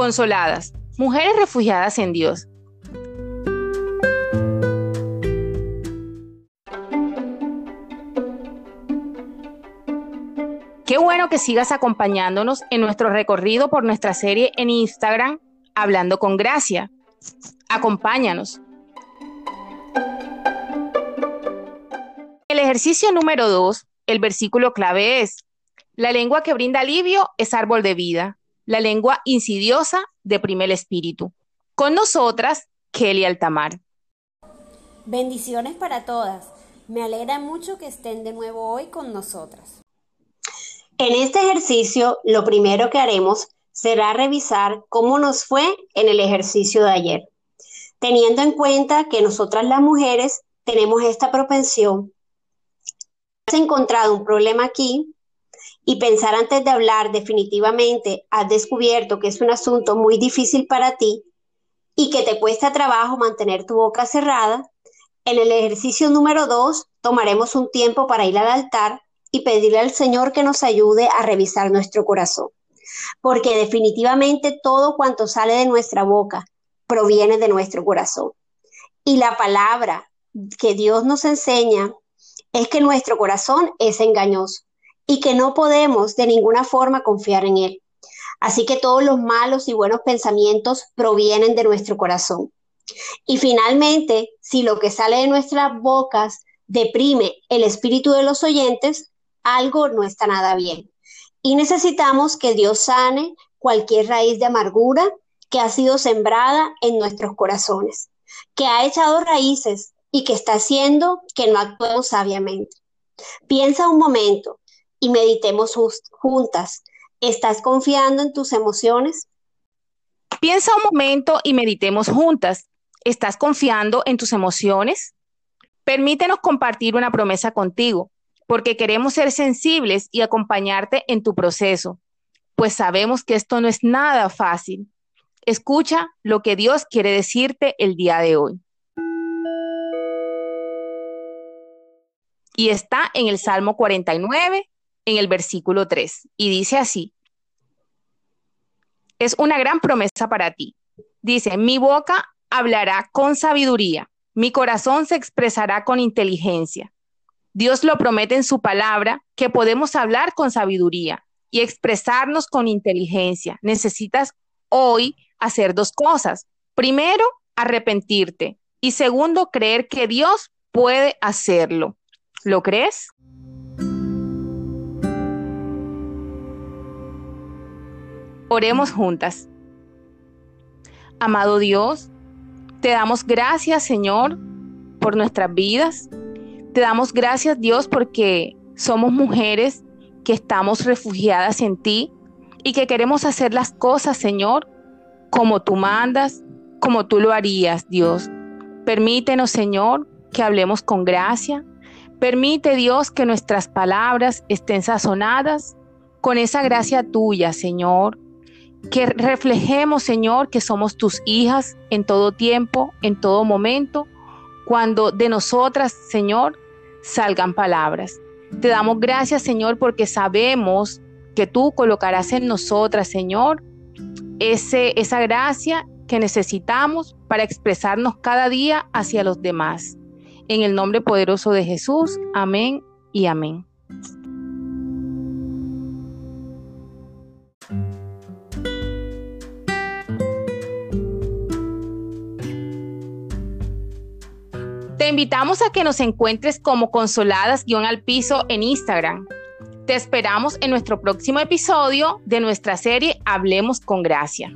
Consoladas, mujeres refugiadas en Dios. Qué bueno que sigas acompañándonos en nuestro recorrido por nuestra serie en Instagram, Hablando con Gracia. Acompáñanos. El ejercicio número 2, el versículo clave es, la lengua que brinda alivio es árbol de vida, la lengua insidiosa deprime el espíritu. Con nosotras, Kelly Altamar. Bendiciones para todas. Me alegra mucho que estén de nuevo hoy con nosotras. En este ejercicio, lo primero que haremos será revisar cómo nos fue en el ejercicio de ayer, teniendo en cuenta que nosotras las mujeres tenemos esta propensión has encontrado un problema aquí y pensar antes de hablar definitivamente, has descubierto que es un asunto muy difícil para ti y que te cuesta trabajo mantener tu boca cerrada, en el ejercicio número dos tomaremos un tiempo para ir al altar y pedirle al Señor que nos ayude a revisar nuestro corazón. Porque definitivamente todo cuanto sale de nuestra boca proviene de nuestro corazón. Y la palabra que Dios nos enseña es que nuestro corazón es engañoso y que no podemos de ninguna forma confiar en él. Así que todos los malos y buenos pensamientos provienen de nuestro corazón. Y finalmente, si lo que sale de nuestras bocas deprime el espíritu de los oyentes, algo no está nada bien. Y necesitamos que Dios sane cualquier raíz de amargura que ha sido sembrada en nuestros corazones, que ha echado raíces y que está haciendo que no actuemos sabiamente. Piensa un momento y meditemos juntas. ¿Estás confiando en tus emociones? Piensa un momento y meditemos juntas. ¿Estás confiando en tus emociones? Permítenos compartir una promesa contigo, porque queremos ser sensibles y acompañarte en tu proceso, pues sabemos que esto no es nada fácil. Escucha lo que Dios quiere decirte el día de hoy. y está en el Salmo 49, en el versículo 3, y dice así, es una gran promesa para ti. Dice, mi boca hablará con sabiduría, mi corazón se expresará con inteligencia. Dios lo promete en su palabra que podemos hablar con sabiduría y expresarnos con inteligencia. Necesitas hoy hacer dos cosas. Primero, arrepentirte y segundo, creer que Dios puede hacerlo. ¿Lo crees? Oremos juntas. Amado Dios, te damos gracias, Señor, por nuestras vidas. Te damos gracias, Dios, porque somos mujeres que estamos refugiadas en ti y que queremos hacer las cosas, Señor, como tú mandas, como tú lo harías, Dios. Permítenos, Señor, que hablemos con gracia, Permite, Dios, que nuestras palabras estén sazonadas con esa gracia tuya, Señor. Que reflejemos, Señor, que somos tus hijas en todo tiempo, en todo momento, cuando de nosotras, Señor, salgan palabras. Te damos gracias, Señor, porque sabemos que tú colocarás en nosotras, Señor, ese, esa gracia que necesitamos para expresarnos cada día hacia los demás. En el nombre poderoso de Jesús, amén y amén. Te invitamos a que nos encuentres como consoladas guion al piso en Instagram. Te esperamos en nuestro próximo episodio de nuestra serie Hablemos con Gracia.